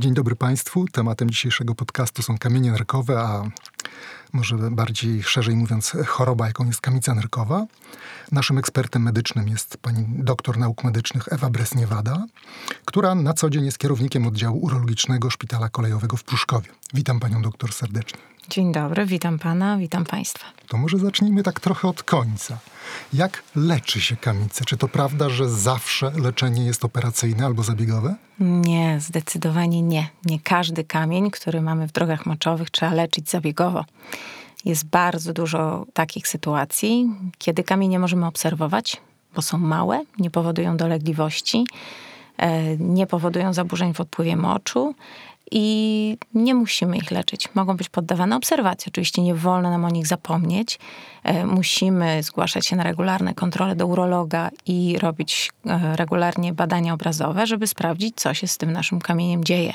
Dzień dobry Państwu. Tematem dzisiejszego podcastu są kamienie nerkowe, a może bardziej szerzej mówiąc, choroba, jaką jest kamica nerkowa. Naszym ekspertem medycznym jest pani doktor nauk medycznych Ewa Bresniewada, która na co dzień jest kierownikiem oddziału urologicznego Szpitala Kolejowego w Pruszkowie. Witam panią doktor serdecznie. Dzień dobry, witam pana, witam państwa. To może zacznijmy tak trochę od końca. Jak leczy się kamicę? Czy to prawda, że zawsze leczenie jest operacyjne albo zabiegowe? Nie, zdecydowanie nie. Nie każdy kamień, który mamy w drogach moczowych, trzeba leczyć zabiegowo. Jest bardzo dużo takich sytuacji, kiedy kamienie możemy obserwować, bo są małe, nie powodują dolegliwości, e, nie powodują zaburzeń w odpływie moczu i nie musimy ich leczyć. Mogą być poddawane obserwacji. Oczywiście nie wolno nam o nich zapomnieć. E, musimy zgłaszać się na regularne kontrole do urologa i robić e, regularnie badania obrazowe, żeby sprawdzić, co się z tym naszym kamieniem dzieje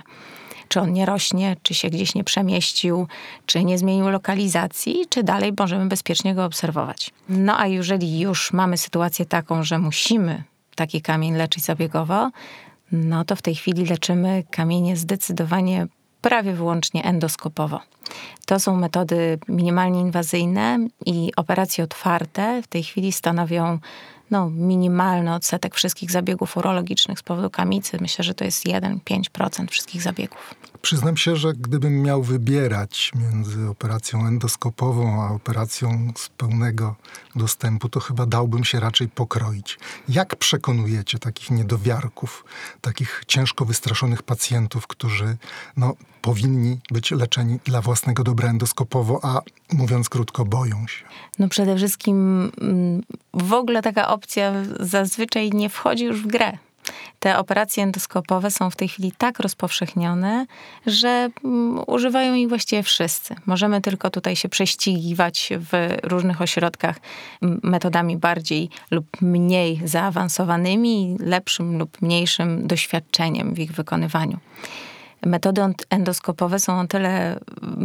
czy on nie rośnie, czy się gdzieś nie przemieścił, czy nie zmienił lokalizacji, czy dalej możemy bezpiecznie go obserwować. No a jeżeli już mamy sytuację taką, że musimy taki kamień leczyć zabiegowo, no to w tej chwili leczymy kamienie zdecydowanie prawie wyłącznie endoskopowo. To są metody minimalnie inwazyjne i operacje otwarte w tej chwili stanowią no, minimalny odsetek wszystkich zabiegów urologicznych z powodu kamicy. Myślę, że to jest 1-5% wszystkich zabiegów. Przyznam się, że gdybym miał wybierać między operacją endoskopową a operacją z pełnego dostępu, to chyba dałbym się raczej pokroić. Jak przekonujecie takich niedowiarków, takich ciężko wystraszonych pacjentów, którzy no, powinni być leczeni dla własnego dobra endoskopowo, a mówiąc krótko, boją się? No przede wszystkim mm, w ogóle taka opcja zazwyczaj nie wchodzi już w grę. Te operacje endoskopowe są w tej chwili tak rozpowszechnione, że mm, używają ich właściwie wszyscy. Możemy tylko tutaj się prześcigiwać w różnych ośrodkach metodami bardziej lub mniej zaawansowanymi, lepszym lub mniejszym doświadczeniem w ich wykonywaniu metody endoskopowe są o tyle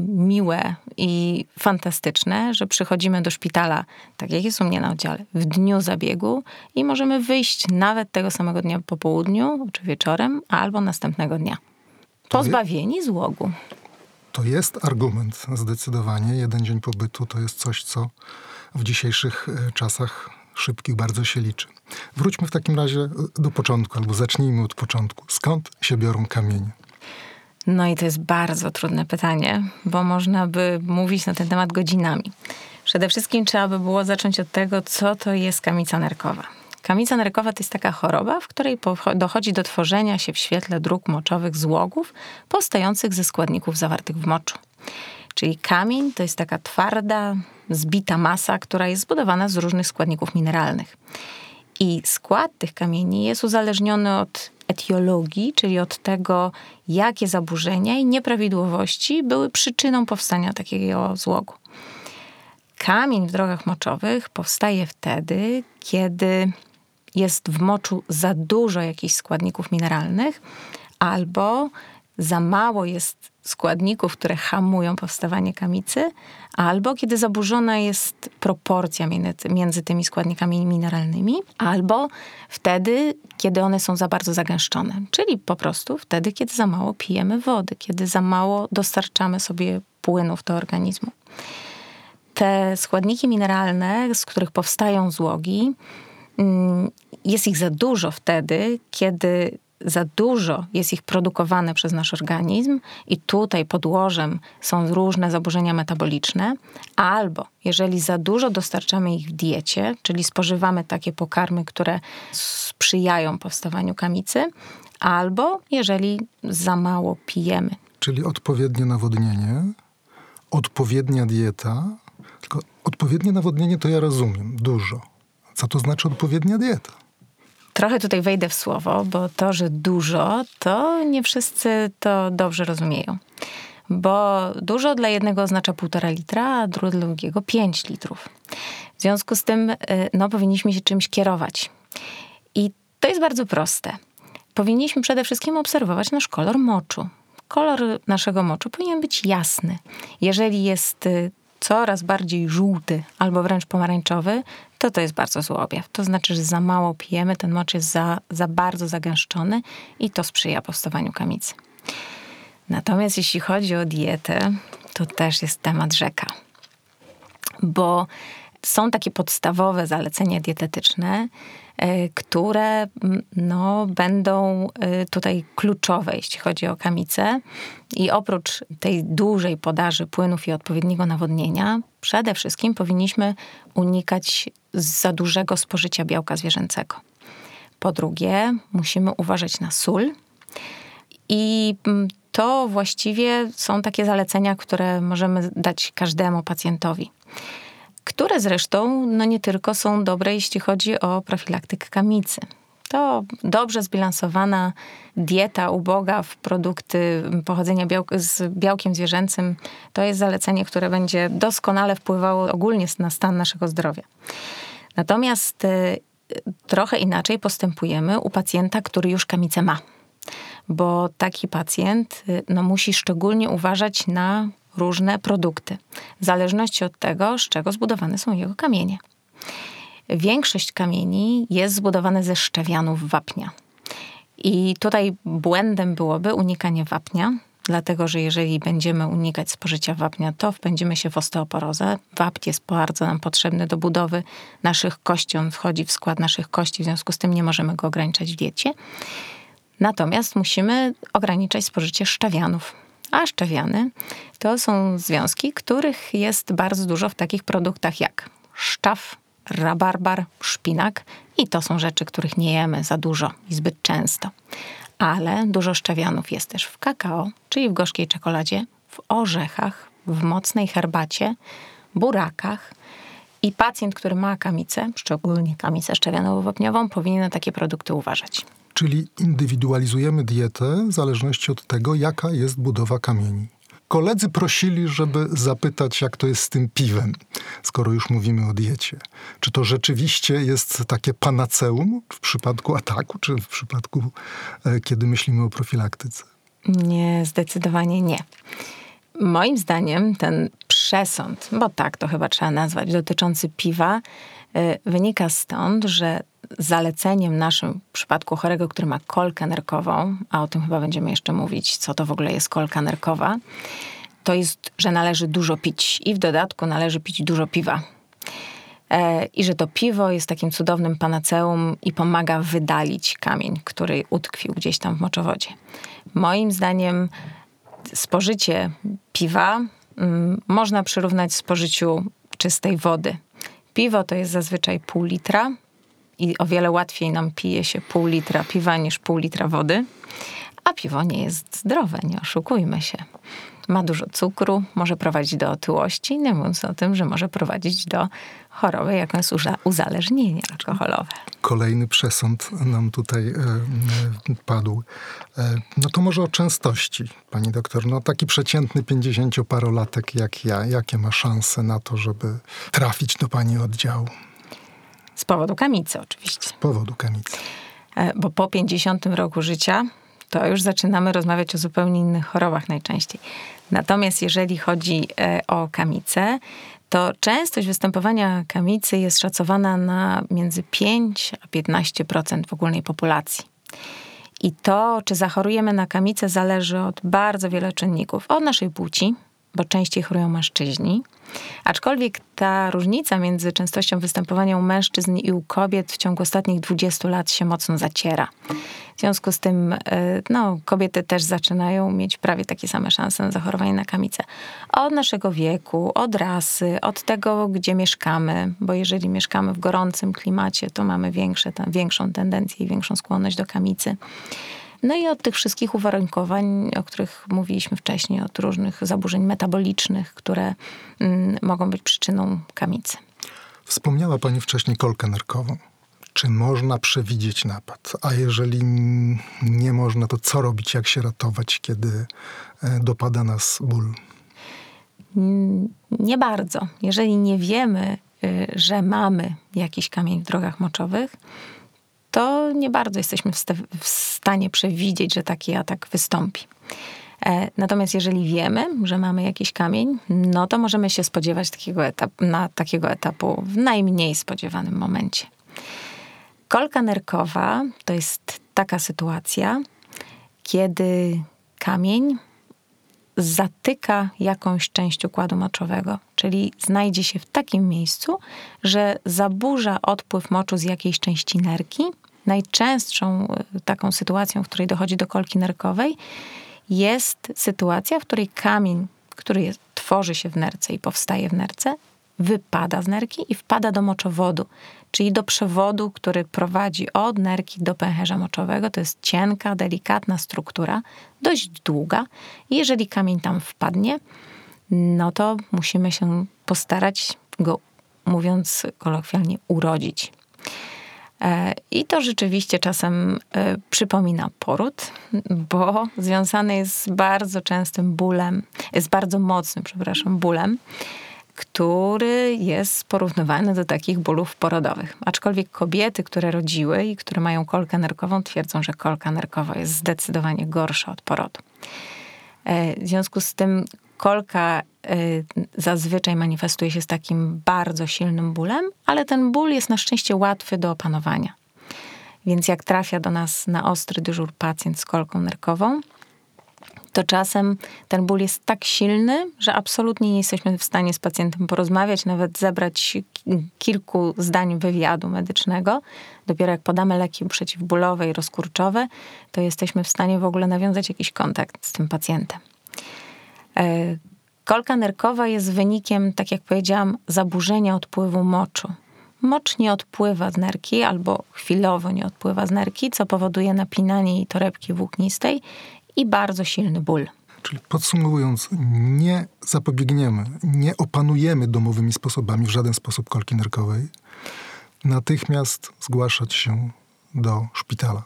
miłe i fantastyczne, że przychodzimy do szpitala, tak jak jest u mnie na oddziale, w dniu zabiegu i możemy wyjść nawet tego samego dnia po południu czy wieczorem, albo następnego dnia. Pozbawieni złogu. To jest argument zdecydowanie. Jeden dzień pobytu to jest coś, co w dzisiejszych e, czasach szybkich bardzo się liczy. Wróćmy w takim razie do początku, albo zacznijmy od początku. Skąd się biorą kamienie? No i to jest bardzo trudne pytanie, bo można by mówić na ten temat godzinami. Przede wszystkim trzeba by było zacząć od tego, co to jest kamica nerkowa. Kamica nerkowa to jest taka choroba, w której dochodzi do tworzenia się w świetle dróg moczowych złogów powstających ze składników zawartych w moczu. Czyli kamień to jest taka twarda, zbita masa, która jest zbudowana z różnych składników mineralnych. I skład tych kamieni jest uzależniony od etiologii, czyli od tego, jakie zaburzenia i nieprawidłowości były przyczyną powstania takiego złogu. Kamień w drogach moczowych powstaje wtedy, kiedy jest w moczu za dużo jakichś składników mineralnych albo za mało jest składników, które hamują powstawanie kamicy, albo kiedy zaburzona jest proporcja między, tymi składnikami mineralnymi, albo wtedy, kiedy one są za bardzo zagęszczone, czyli po prostu wtedy, kiedy za mało pijemy wody, kiedy za mało dostarczamy sobie płynów do organizmu. Te składniki mineralne, z których powstają złogi, mm, jest ich za dużo wtedy, kiedy za dużo jest ich produkowane przez nasz organizm i tutaj podłożem są różne zaburzenia metaboliczne, albo jeżeli za dużo dostarczamy ich w diecie, czyli spożywamy takie pokarmy, które sprzyjają powstawaniu kamicy, albo jeżeli za mało pijemy. Czyli odpowiednie nawodnienie, odpowiednia dieta, tylko odpowiednie nawodnienie to ja rozumiem, dużo. Co to znaczy odpowiednia dieta? Trochę tutaj wejdę w słowo, bo to, że dużo, to nie wszyscy to dobrze rozumieją. Bo dużo dla jednego oznacza półtora litra, a dla drugiego 5 litrów. W związku z tym, y, no, powinniśmy się czymś kierować. I to jest bardzo proste. Powinniśmy przede wszystkim obserwować nasz kolor moczu. Kolor naszego moczu powinien być jasny. Jeżeli jest y, coraz bardziej żółty albo wręcz pomarańczowy, to to jest bardzo zły objaw. To znaczy, że za mało pijemy, ten mocz jest za, za bardzo zagęszczony i to sprzyja powstawaniu kamicy. Natomiast jeśli chodzi o dietę, to też jest temat rzeka. Bo są takie podstawowe zalecenia dietetyczne, e, które no, będą e, tutaj kluczowe, jeśli chodzi o kamicę. I oprócz tej dużej podaży płynów i odpowiedniego nawodnienia, przede wszystkim powinniśmy unikać za dużego spożycia białka zwierzęcego. Po drugie, musimy uważać na sól. I to właściwie są takie zalecenia, które możemy dać każdemu pacjentowi które zresztą no nie tylko są dobre, jeśli chodzi o profilaktykę kamicy. To dobrze zbilansowana dieta uboga w produkty pochodzenia z białkiem zwierzęcym to jest zalecenie, które będzie doskonale wpływało ogólnie na stan naszego zdrowia. Natomiast y, trochę inaczej postępujemy u pacjenta, który już kamicę ma. Bo taki pacjent y, no, musi szczególnie uważać na różne produkty, w zależności od tego, z czego zbudowane są jego kamienie. Większość kamieni jest zbudowane ze szczawianów wapnia. I tutaj błędem byłoby unikanie wapnia, dlatego że jeżeli będziemy unikać spożycia wapnia, to wpędzimy się w osteoporozę. Wapń jest bardzo nam potrzebny do budowy naszych kości, on wchodzi w skład naszych kości, w związku z tym nie możemy go ograniczać w diecie. Natomiast musimy ograniczać spożycie szczawianów. A szczawiany to są związki, których jest bardzo dużo w takich produktach jak szczaw, rabarbar, szpinak i to są rzeczy, których nie jemy za dużo i zbyt często. Ale dużo szczawianów jest też w kakao, czyli w gorzkiej czekoladzie, w orzechach, w mocnej herbacie, burakach. I pacjent, który ma kamicę, szczególnie kamicę szczawianowo-wapniową, powinien na takie produkty uważać. Czyli indywidualizujemy dietę w zależności od tego, jaka jest budowa kamieni. Koledzy prosili, żeby zapytać, jak to jest z tym piwem, skoro już mówimy o diecie. Czy to rzeczywiście jest takie panaceum w przypadku ataku, czy w przypadku, e, kiedy myślimy o profilaktyce? Nie, zdecydowanie nie. Moim zdaniem ten przesąd, bo tak to chyba trzeba nazwać, dotyczący piwa, e, wynika stąd, że zaleceniem naszym w przypadku chorego, który ma kolkę nerkową, a o tym chyba będziemy jeszcze mówić, co to w ogóle jest kolka nerkowa, to jest, że należy dużo pić i w dodatku należy pić dużo piwa. E, I że to piwo jest takim cudownym panaceum i pomaga wydalić kamień, który utkwił gdzieś tam w moczowodzie. Moim zdaniem spożycie piwa mm, można przyrównać spożyciu czystej wody. Piwo to jest zazwyczaj pół litra, i o wiele łatwiej nam pije się pół litra piwa niż pół litra wody. A piwo nie jest zdrowe, nie oszukujmy się. Ma dużo cukru, może prowadzić do otyłości, nie mówiąc o tym, że może prowadzić do choroby, jaką jest uzależnienie alkoholowe. Kolejny przesąd nam tutaj e, padł. E, no to może o częstości, pani doktor. No taki przeciętny pięćdziesięcioparolatek jak ja, jakie ma szanse na to, żeby trafić do pani oddziału? Z powodu kamicy oczywiście. Z powodu kamicy. E, bo po 50 roku życia to już zaczynamy rozmawiać o zupełnie innych chorobach najczęściej. Natomiast jeżeli chodzi e, o kamicę, to częstość występowania kamicy jest szacowana na między 5 a 15% w ogólnej populacji. I to, czy zachorujemy na kamicę, zależy od bardzo wielu czynników. Od naszej płci, bo częściej chorują mężczyźni. Aczkolwiek ta różnica między częstością występowania u mężczyzn i u kobiet w ciągu ostatnich 20 lat się mocno zaciera. W związku z tym e, no, kobiety też zaczynają mieć prawie takie same szanse na zachorowanie na kamicę. Od naszego wieku, od rasy, od tego, gdzie mieszkamy, bo jeżeli mieszkamy w gorącym klimacie, to mamy większe, większą tendencję i większą skłonność do kamicy. No i od tych wszystkich uwarunkowań, o których mówiliśmy wcześniej, od różnych zaburzeń metabolicznych, które mm, mogą być przyczyną kamicy. Wspomniała Pani wcześniej kolkę nerkową. Czy można przewidzieć napad? A jeżeli nie można, to co robić, jak się ratować, kiedy e, dopada nas ból? Nie bardzo. Jeżeli nie wiemy, y, że mamy jakiś kamień w drogach moczowych, to nie bardzo jesteśmy w, stanie przewidzieć, że taki atak wystąpi. E, natomiast jeżeli wiemy, że mamy jakiś kamień, no to możemy się spodziewać takiego etap, na takiego etapu w najmniej spodziewanym momencie. Kolka nerkowa to jest taka sytuacja, kiedy kamień zatyka jakąś część układu moczowego, czyli znajdzie się w takim miejscu, że zaburza odpływ moczu z jakiejś części nerki. Najczęstszą e, taką sytuacją, w której dochodzi do kolki nerkowej, jest sytuacja, w której kamień, który jest, tworzy się w nerce i powstaje w nerce, wypada z nerki i wpada do moczowodu, czyli do przewodu, który prowadzi od nerki do pęcherza moczowego. To jest cienka, delikatna struktura, dość długa. Jeżeli kamień tam wpadnie, no to musimy się postarać go, mówiąc kolokwialnie, urodzić. E, I to rzeczywiście czasem e, przypomina poród, bo związany jest z bardzo częstym bólem, z bardzo mocnym, przepraszam, bólem który jest porównywany do takich bólów porodowych. Aczkolwiek kobiety, które rodziły i które mają kolkę nerkową, twierdzą, że kolka nerkowa jest zdecydowanie gorsza od porodu. E, w związku z tym kolka e, zazwyczaj manifestuje się z takim bardzo silnym bólem, ale ten ból jest na szczęście łatwy do opanowania. Więc jak trafia do nas na ostry dyżur pacjent z kolką nerkową, to czasem ten ból jest tak silny, że absolutnie nie jesteśmy w stanie z pacjentem porozmawiać, nawet zebrać kilku zdań wywiadu medycznego. Dopiero jak podamy leki przeciwbólowe i rozkurczowe, to jesteśmy w stanie w ogóle nawiązać jakiś kontakt z tym pacjentem. E, kolka nerkowa jest wynikiem, tak jak powiedziałam, zaburzenia odpływu moczu. Mocz nie odpływa z nerki albo chwilowo nie odpływa z nerki, co powoduje napinanie jej torebki włóknistej i bardzo silny ból. Czyli podsumowując, nie zapobiegniemy, nie opanujemy domowymi sposobami w żaden sposób kolki nerkowej. Natychmiast zgłaszać się do szpitala.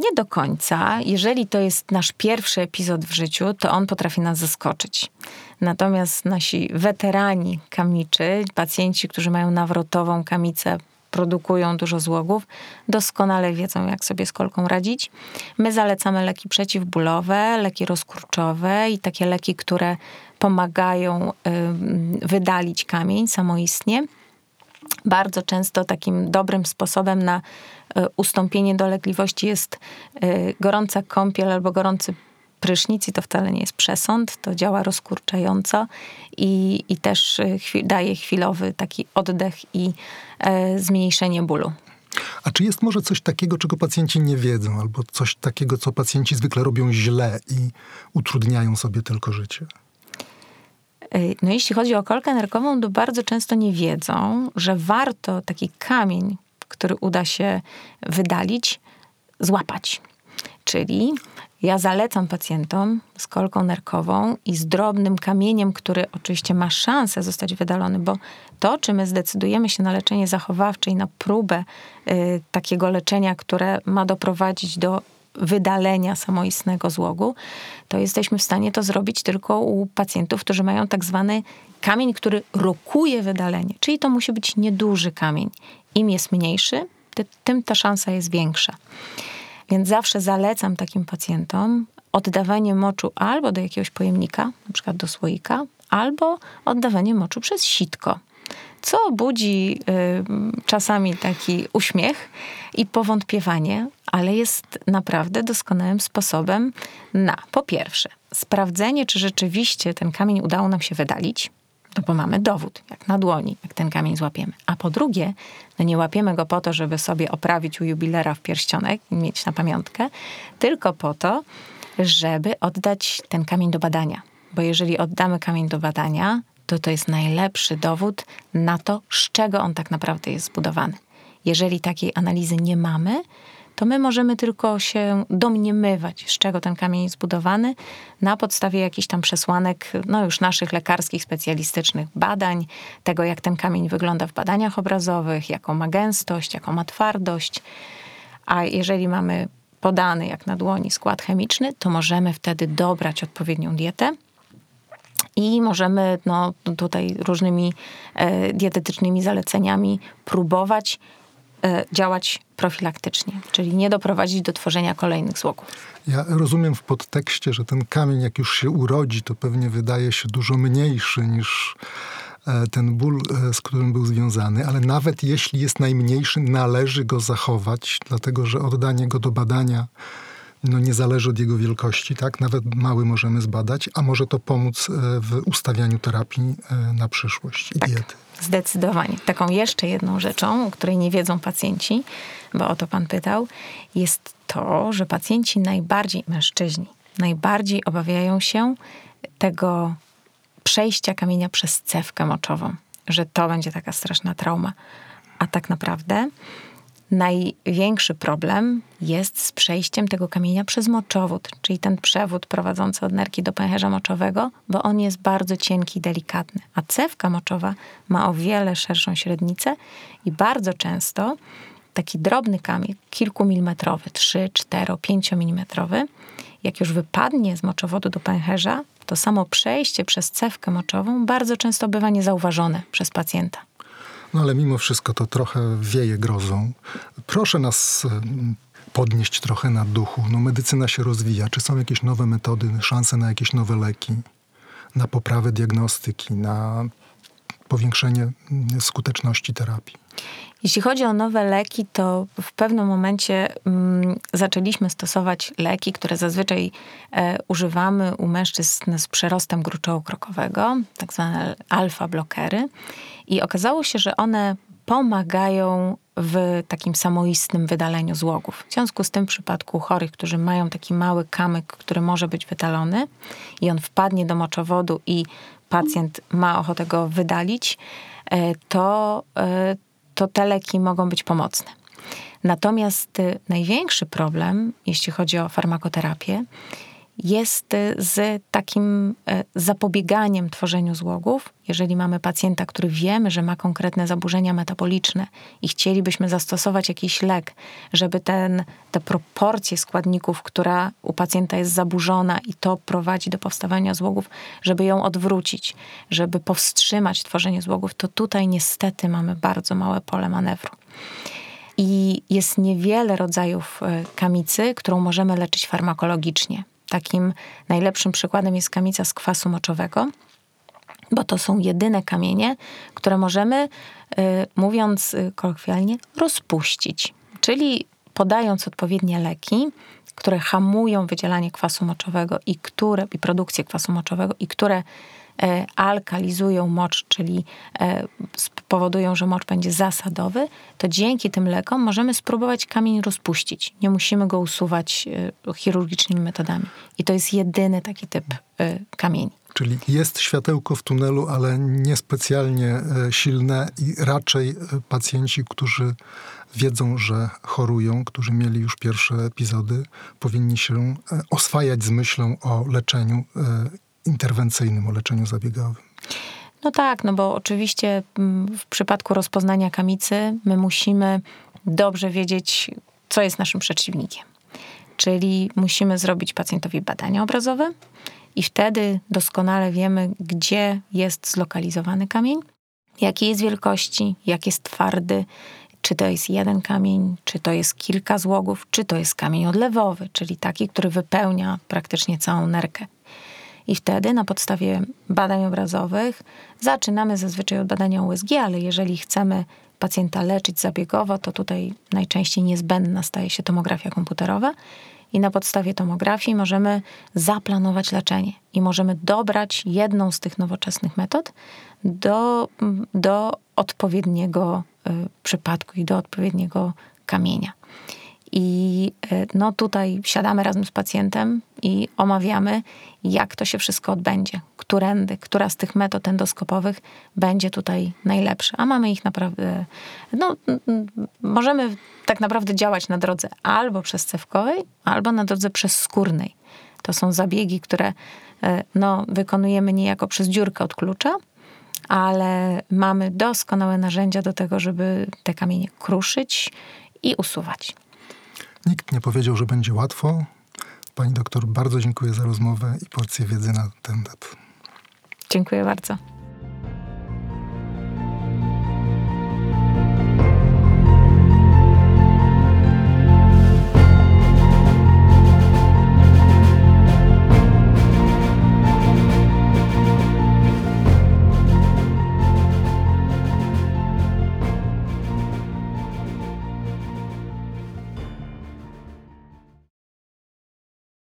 Nie do końca. Jeżeli to jest nasz pierwszy epizod w życiu, to on potrafi nas zaskoczyć. Natomiast nasi weterani kamiczy, pacjenci, którzy mają nawrotową kamicę produkują dużo złogów, doskonale wiedzą, jak sobie z kolką radzić. My zalecamy leki przeciwbólowe, leki rozkurczowe i takie leki, które pomagają wydalić kamień samoistnie. Bardzo często takim dobrym sposobem na y, ustąpienie dolegliwości jest y, gorąca kąpiel albo gorący prysznic i to wcale nie jest przesąd, to działa rozkurczająco i, i też y, chwi daje chwilowy taki oddech i e, zmniejszenie bólu. A czy jest może coś takiego, czego pacjenci nie wiedzą, albo coś takiego, co pacjenci zwykle robią źle i utrudniają sobie tylko życie? E, no jeśli chodzi o kolkę nerkową, to bardzo często nie wiedzą, że warto taki kamień, który uda się wydalić, złapać. Czyli ja zalecam pacjentom z kolką nerkową i z drobnym kamieniem, który oczywiście ma szansę zostać wydalony, bo to, czy my zdecydujemy się na leczenie zachowawcze i na próbę y, takiego leczenia, które ma doprowadzić do wydalenia samoistnego złogu, to jesteśmy w stanie to zrobić tylko u pacjentów, którzy mają tak zwany kamień, który rokuje wydalenie. Czyli to musi być nieduży kamień. Im jest mniejszy, tym ta szansa jest większa. Więc zawsze zalecam takim pacjentom oddawanie moczu albo do jakiegoś pojemnika, na przykład do słoika, albo oddawanie moczu przez sitko. Co budzi y, czasami taki uśmiech i powątpiewanie, ale jest naprawdę doskonałym sposobem na po pierwsze sprawdzenie, czy rzeczywiście ten kamień udało nam się wydalić, no bo mamy dowód, jak na dłoni, jak ten kamień złapiemy. A po drugie, no nie łapiemy go po to, żeby sobie oprawić u jubilera w pierścionek i mieć na pamiątkę, tylko po to, żeby oddać ten kamień do badania. Bo jeżeli oddamy kamień do badania, to to jest najlepszy dowód na to, z czego on tak naprawdę jest zbudowany. Jeżeli takiej analizy nie mamy, to my możemy tylko się domniemywać, z czego ten kamień jest zbudowany, na podstawie jakichś tam przesłanek, no już naszych lekarskich, specjalistycznych badań, tego jak ten kamień wygląda w badaniach obrazowych, jaką ma gęstość, jaką ma twardość. A jeżeli mamy podany jak na dłoni skład chemiczny, to możemy wtedy dobrać odpowiednią dietę. I możemy no, tutaj różnymi e, dietetycznymi zaleceniami próbować działać profilaktycznie, czyli nie doprowadzić do tworzenia kolejnych złoków. Ja rozumiem w podtekście, że ten kamień, jak już się urodzi, to pewnie wydaje się dużo mniejszy niż e, ten ból, e, z którym był związany, ale nawet jeśli jest najmniejszy, należy go zachować, dlatego że oddanie go do badania no nie zależy od jego wielkości, tak? Nawet mały możemy zbadać, a może to pomóc e, w ustawianiu terapii e, na przyszłość i tak, diety. Zdecydowanie. Taką jeszcze jedną rzeczą, o której nie wiedzą pacjenci, bo o to pan pytał, jest to, że pacjenci najbardziej, mężczyźni, najbardziej obawiają się tego przejścia kamienia przez cewkę moczową, że to będzie taka straszna trauma. A tak naprawdę największy problem jest z przejściem tego kamienia przez moczowód, czyli ten przewód prowadzący od nerki do pęcherza moczowego, bo on jest bardzo cienki i delikatny. A cewka moczowa ma o wiele szerszą średnicę i bardzo często taki drobny kamień, kilkumilimetrowy, 3, 4, 5 mm, jak już wypadnie z moczowodu do pęcherza, to samo przejście przez cewkę moczową bardzo często bywa niezauważone przez pacjenta. No ale mimo wszystko to trochę wieje grozą. Proszę nas podnieść trochę na duchu. No medycyna się rozwija. Czy są jakieś nowe metody, szanse na jakieś nowe leki, na poprawę diagnostyki, na powiększenie skuteczności terapii? Jeśli chodzi o nowe leki, to w pewnym momencie mm, zaczęliśmy stosować leki, które zazwyczaj e, używamy u mężczyzn z przerostem gruczołu krokowego, tak zwane alfa-blokery. I okazało się, że one pomagają w takim samoistnym wydaleniu złogów. W związku z tym w przypadku chorych, którzy mają taki mały kamyk, który może być wydalony i on wpadnie do moczowodu i pacjent ma ochotę go wydalić, e, to, e, to te leki mogą być pomocne. Natomiast y, największy problem, jeśli chodzi o farmakoterapię, jest z takim y, zapobieganiem tworzeniu złogów. Jeżeli mamy pacjenta, który wiemy, że ma konkretne zaburzenia metaboliczne i chcielibyśmy zastosować jakiś lek, żeby ten, te proporcje składników, która u pacjenta jest zaburzona i to prowadzi do powstawania złogów, żeby ją odwrócić, żeby powstrzymać tworzenie złogów, to tutaj niestety mamy bardzo małe pole manewru. I jest niewiele rodzajów y, kamicy, którą możemy leczyć farmakologicznie. Takim najlepszym przykładem jest kamica z kwasu moczowego, bo to są jedyne kamienie, które możemy, y, mówiąc y, kolokwialnie, rozpuścić. Czyli podając odpowiednie leki, które hamują wydzielanie kwasu moczowego i które i produkcję kwasu moczowego i które alkalizują mocz, czyli e, powodują, że mocz będzie zasadowy, to dzięki tym lekom możemy spróbować kamień rozpuścić. Nie musimy go usuwać e, chirurgicznymi metodami. I to jest jedyny taki typ kamieni. Czyli jest światełko w tunelu, ale niespecjalnie silne i raczej pacjenci, którzy wiedzą, że chorują, którzy mieli już pierwsze epizody, powinni się oswajać z myślą o leczeniu interwencyjnym, o leczeniu zabiegowym. No tak, no bo oczywiście mm, w przypadku rozpoznania kamicy my musimy dobrze wiedzieć, co jest naszym przeciwnikiem. Czyli musimy zrobić pacjentowi badania obrazowe i wtedy doskonale wiemy, gdzie jest zlokalizowany kamień, jakiej jest wielkości, jak jest twardy, czy to jest jeden kamień, czy to jest kilka złogów, czy to jest kamień odlewowy, czyli taki, który wypełnia praktycznie całą nerkę. I wtedy na podstawie badań obrazowych zaczynamy zazwyczaj od badania USG, ale jeżeli chcemy pacjenta leczyć zabiegowo, to tutaj najczęściej niezbędna staje się tomografia komputerowa. I na podstawie tomografii możemy zaplanować leczenie i możemy dobrać jedną z tych nowoczesnych metod do, do odpowiedniego y, przypadku i do odpowiedniego kamienia. I e, no tutaj siadamy razem z pacjentem i omawiamy, jak to się wszystko odbędzie, którędy, która z tych metod endoskopowych będzie tutaj najlepsza. A mamy ich naprawdę, no możemy tak naprawdę działać na drodze albo przez cewkowej, albo na drodze przez skórnej. To są zabiegi, które e, no, wykonujemy niejako przez dziurkę od klucza, ale mamy doskonałe narzędzia do tego, żeby te kamienie kruszyć i usuwać. Nikt nie powiedział, że będzie łatwo. Pani doktor, bardzo dziękuję za rozmowę i porcję wiedzy na ten temat. Dziękuję bardzo.